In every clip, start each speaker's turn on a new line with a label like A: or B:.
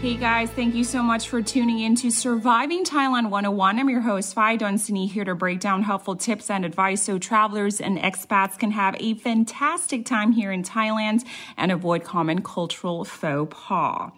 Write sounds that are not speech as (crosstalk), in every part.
A: Hey guys, thank you so much for tuning in to Surviving Thailand 101. I'm your host, Fai Donsini, here to break down helpful tips and advice so travelers and expats can have a fantastic time here in Thailand and avoid common cultural faux pas.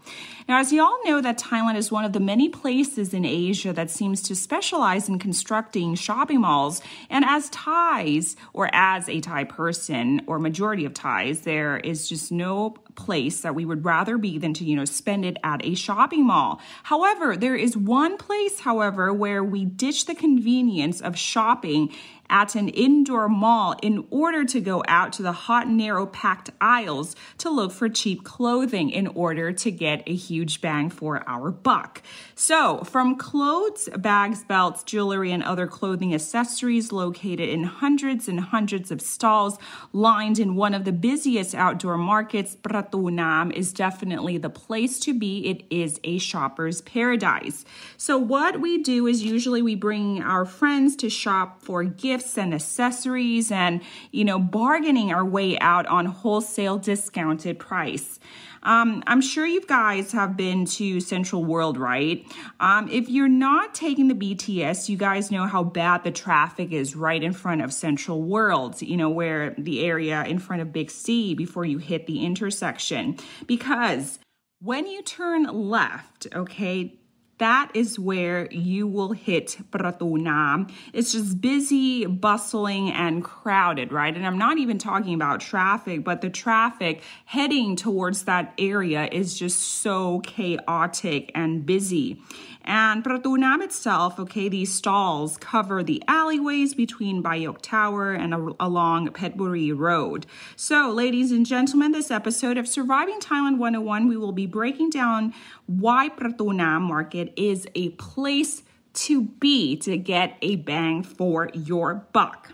A: Now, as you all know, that Thailand is one of the many places in Asia that seems to specialize in constructing shopping malls. And as Thais, or as a Thai person, or majority of Thais, there is just no place that we would rather be than to, you know, spend it at a shopping mall. However, there is one place, however, where we ditch the convenience of shopping at an indoor mall in order to go out to the hot, narrow, packed aisles to look for cheap clothing in order to get a huge bang for our buck. So, from clothes, bags, belts, jewelry, and other clothing accessories located in hundreds and hundreds of stalls lined in one of the busiest outdoor markets, Pratu Nam is definitely the place to be. It is a shopper's paradise. So, what we do is usually we bring our friends to shop for gifts gifts and accessories and, you know, bargaining our way out on wholesale discounted price. Um, I'm sure you guys have been to Central World, right? Um, if you're not taking the BTS, you guys know how bad the traffic is right in front of Central World, you know, where the area in front of Big C before you hit the intersection. Because when you turn left, okay, that is where you will hit Pratunam. It's just busy, bustling, and crowded, right? And I'm not even talking about traffic, but the traffic heading towards that area is just so chaotic and busy. And Pratunam itself, okay, these stalls cover the alleyways between Bayok Tower and along Phetchaburi Road. So, ladies and gentlemen, this episode of Surviving Thailand 101, we will be breaking down why Pratunam Market is a place to be to get a bang for your buck.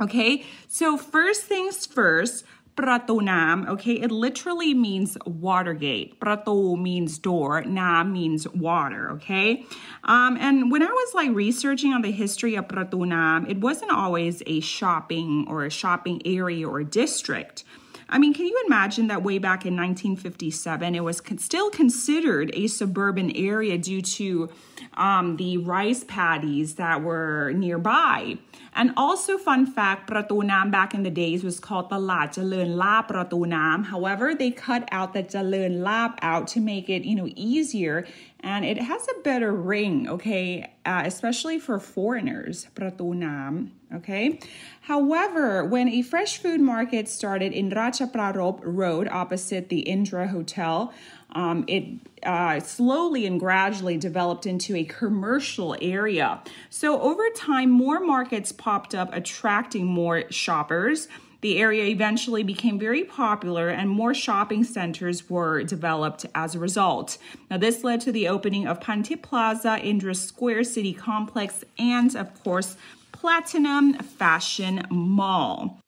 A: Okay, so first things first, Pratunam, okay, it literally means Watergate. Pratu means door, Nam means water, okay? Um, and when I was like researching on the history of Pratunam, it wasn't always a shopping or a shopping area or district. I mean, can you imagine that way back in 1957, it was con- still considered a suburban area due to um, the rice paddies that were nearby. And also, fun fact, Pratunam back in the days was called Talat Jalern La Pratunam. However, they cut out the Jalern Lab out to make it, you know, easier. And it has a better ring, okay, uh, especially for foreigners, Pratunam, okay? However, when a fresh food market started in Ratchaprarop Road opposite the Indra Hotel, um, it uh, slowly and gradually developed into a commercial area. So over time, more markets popped up, attracting more shoppers. The area eventually became very popular and more shopping centers were developed as a result. Now, this led to the opening of Pantip Plaza, Indra Square City Complex, and of course, Platinum Fashion Mall.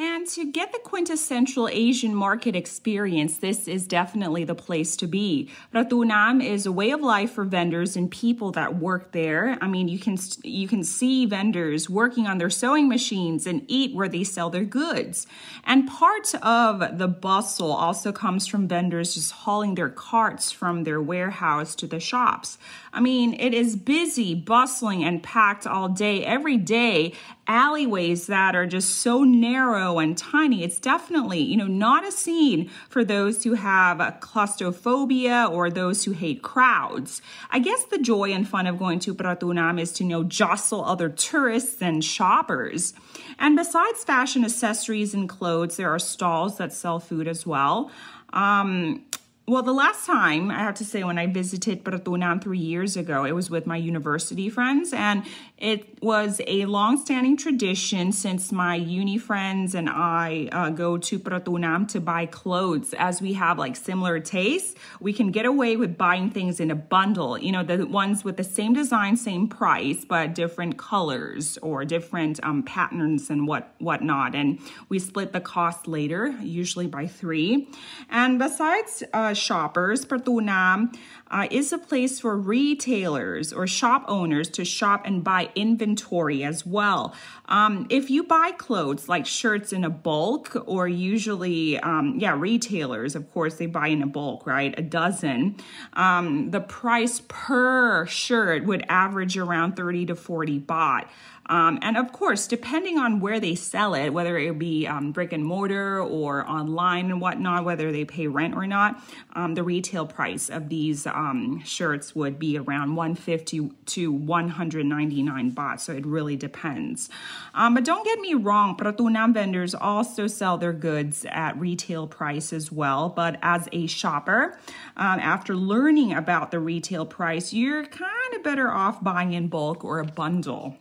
A: And to get the quintessential Asian market experience, this is definitely the place to be. Pratunam is a way of life for vendors and people that work there. I mean, you can you can see vendors working on their sewing machines and eat where they sell their goods. And part of the bustle also comes from vendors just hauling their carts from their warehouse to the shops. I mean, it is busy, bustling, and packed all day, every day. Alleyways that are just so narrow and tiny. It's definitely, you know, not a scene for those who have claustrophobia or those who hate crowds. I guess the joy and fun of going to Pratunam is to, you know, jostle other tourists and shoppers. And besides fashion accessories and clothes, there are stalls that sell food as well. Um, well, the last time I have to say when I visited Pratunam three years ago, it was with my university friends, and it was a long-standing tradition since my uni friends and I uh, go to Pratunam to buy clothes. As we have like similar tastes, we can get away with buying things in a bundle. You know, the ones with the same design, same price, but different colors or different um, patterns and what whatnot. And we split the cost later, usually by three. And besides. Uh, shoppers, Pratunam uh, is a place for retailers or shop owners to shop and buy inventory as well. Um, if you buy clothes like shirts in a bulk, or usually, um, yeah, retailers, of course, they buy in a bulk, right? A dozen. Um, the price per shirt would average around 30 to 40 baht. Um, and of course, depending on where they sell it, whether it be um, brick and mortar or online and whatnot, whether they pay rent or not, um, the retail price of these um, shirts would be around 150 to 199 baht. So it really depends. Um, but don't get me wrong, Pratunam vendors also sell their goods at retail price as well. But as a shopper, um, after learning about the retail price, you're kind of better off buying in bulk or a bundle.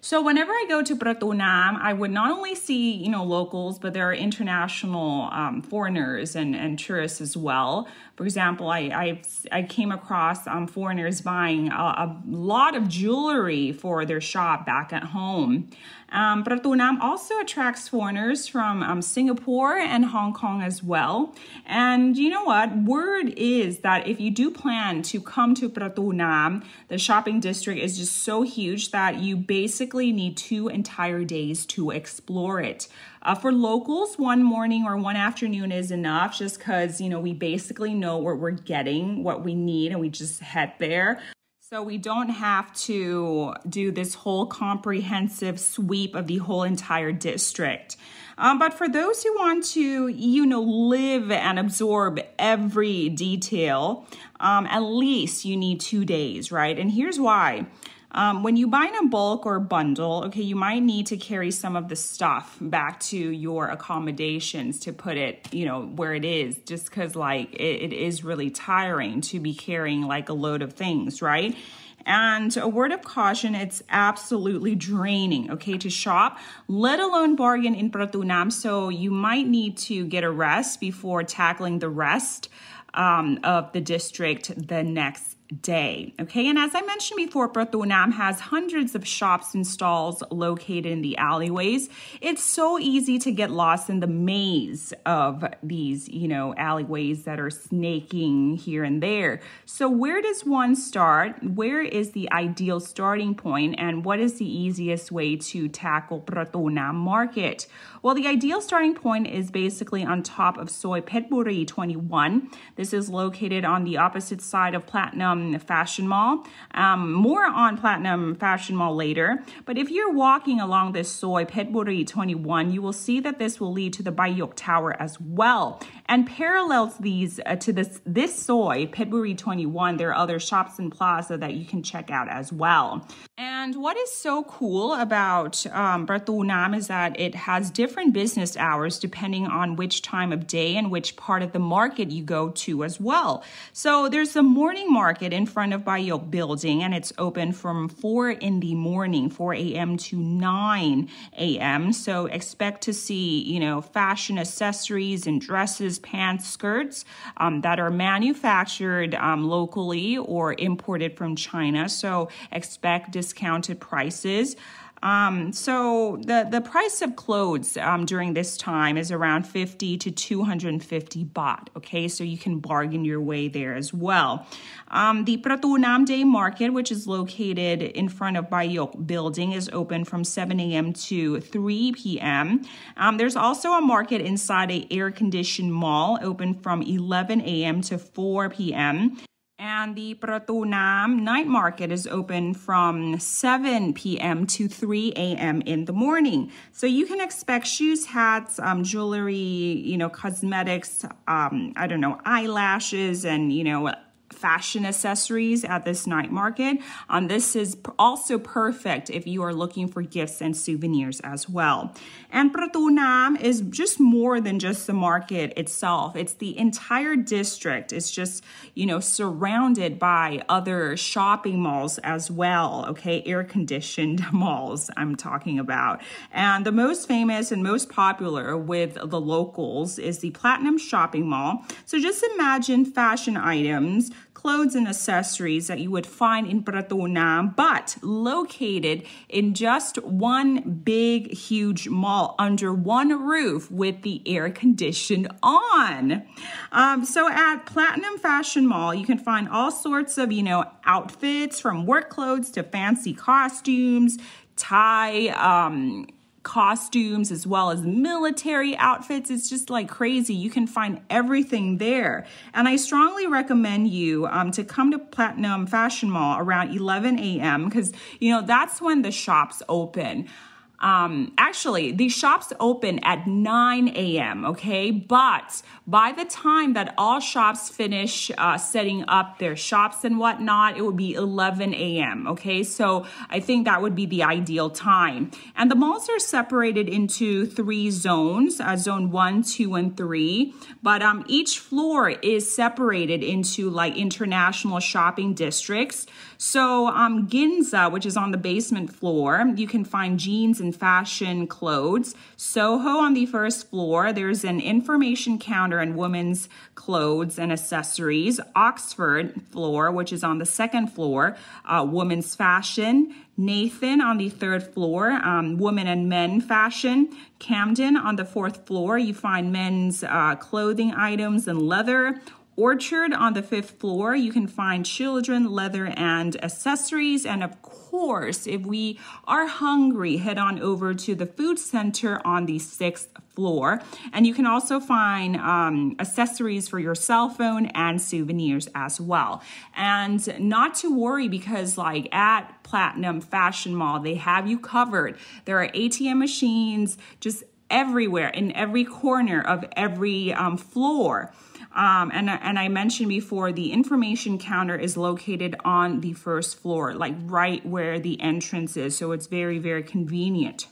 A: So whenever I go to Pratunam, I would not only see, you know, locals, but there are international um, foreigners and, and tourists as well. For example, I, I, I came across um, foreigners buying a, a lot of jewelry for their shop back at home. Um, Pratunam also attracts foreigners from um, Singapore and Hong Kong as well. And you know what? Word is that if you do plan to come to Pratunam, the shopping district is just so huge that you basically need two entire days to explore it. Uh, for locals, one morning or one afternoon is enough just because, you know, we basically know what we're getting, what we need, and we just head there. So we don't have to do this whole comprehensive sweep of the whole entire district. Um, but for those who want to, you know, live and absorb every detail, um, at least you need two days, right? And here's why. Um, when you buy in a bulk or bundle, okay, you might need to carry some of the stuff back to your accommodations to put it, you know, where it is, just because like it, it is really tiring to be carrying like a load of things, right? And a word of caution, it's absolutely draining, okay, to shop, let alone bargain in Pratunam. So you might need to get a rest before tackling the rest um, of the district the next day. Okay, and as I mentioned before, Pratunam has hundreds of shops and stalls located in the alleyways. It's so easy to get lost in the maze of these, you know, alleyways that are snaking here and there. So, where does one start? Where is the ideal starting point, and what is the easiest way to tackle Pratunam market? Well, the ideal starting point is basically on top of Soi Phetburi 21. This is located on the opposite side of Platinum Platinum Fashion Mall. Um, more on Platinum Fashion Mall later. But if you're walking along this Soi Phetburi 21, you will see that this will lead to the Bayok Tower as well. And parallels these uh, to this this Soi Phetburi 21, there are other shops and plaza that you can check out as well. And what is so cool about um, Pratunam is that it has different business hours depending on which time of day and which part of the market you go to as well. So there's the morning market market in front of Bayok building and it's open from 4 in the morning, 4 a.m. to 9 a.m. So expect to see, you know, fashion accessories and dresses, pants, skirts um, that are manufactured um, locally or imported from China. So expect discounted prices. Um, so the, the price of clothes um, during this time is around 50 to 250 baht. Okay, so you can bargain your way there as well. Um, the Pratunam Day Market, which is located in front of Bayok building, is open from 7 a.m. to 3 p.m. Um, there's also a market inside a air-conditioned mall open from 11 a.m. to 4 p.m. And the Pratunam night market is open from 7 p.m. to 3 a.m. in the morning. So you can expect shoes, hats, um, jewelry, you know, cosmetics, um, I don't know, eyelashes, and, you know, fashion accessories at this night market. Um, this is also perfect if you are looking for gifts and souvenirs as well. And Pratunam is just more than just the market itself. It's the entire district. It's just, you know, surrounded by other shopping malls as well. Okay, air conditioned (laughs) malls I'm talking about. And the most famous and most popular with the locals is the Platinum Shopping Mall. So just imagine fashion items clothes and accessories that you would find in Pratunam, but located in just one big, huge mall under one roof with the air conditioned on. Um, so at Platinum Fashion Mall, you can find all sorts of, you know, outfits from work clothes to fancy costumes, tie, um, costumes as well as military outfits. It's just like crazy. You can find everything there. And I strongly recommend you um, to come to Platinum Fashion Mall around 11 a.m. because, you know, that's when the shops open. Um, actually, these shops open at 9 a.m., okay? But by the time that all shops finish uh, setting up their shops and whatnot, it would be 11 a.m., okay? So I think that would be the ideal time. And the malls are separated into three zones uh, zone one, two, and three. But um, each floor is separated into like international shopping districts. So, um, Ginza, which is on the basement floor, you can find jeans and fashion clothes. Soho on the first floor, there's an information counter and women's clothes and accessories. Oxford floor, which is on the second floor, uh, women's fashion. Nathan on the third floor, um, women and men fashion. Camden on the fourth floor, you find men's uh, clothing items and leather. Orchard on the fifth floor, you can find children, leather, and accessories. And of course, if we are hungry, head on over to the food center on the sixth floor. And you can also find um, accessories for your cell phone and souvenirs as well. And not to worry because, like at Platinum Fashion Mall, they have you covered. There are ATM machines just everywhere in every corner of every um, floor. Um, and, and I mentioned before, the information counter is located on the first floor, like right where the entrance is. So it's very, very convenient.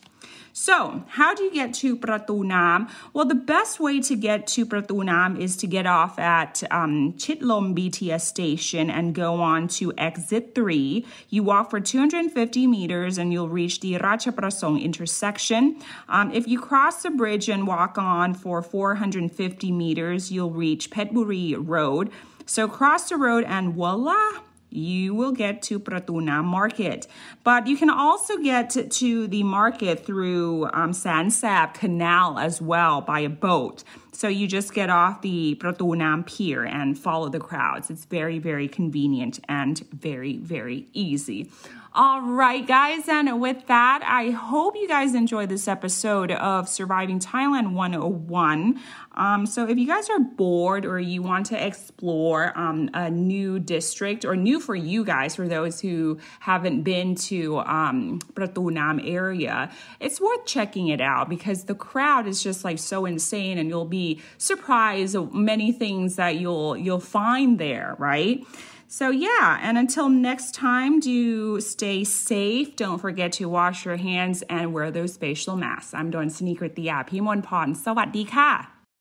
A: So, how do you get to Pratunam? Well, the best way to get to Pratunam is to get off at um, Chitlom BTS station and go on to exit 3. You walk for 250 meters and you'll reach the Ratchaprasong intersection. Um, if you cross the bridge and walk on for 450 meters, you'll reach Petburi Road. So cross the road and voila, you will get to Pratunam Market. But you can also get to the market through um, Saen Saep Canal as well by a boat. So you just get off the Pratunam Pier and follow the crowds. It's very, very convenient and very, very easy. All right, guys. And with that, I hope you guys enjoyed this episode of Surviving Thailand 101. Um, so if you guys are bored or you want to explore um, a new district or new for you guys, for those who haven't been to um, Pratunam area, it's worth checking it out because the crowd is just like so insane and you'll be surprised of many things that you'll you'll find there, right? So yeah, and until next time, do stay safe. Don't forget to wash your hands and wear those facial masks. I'm doing Sneaker at the app. Himon Pon. Sawadee ka.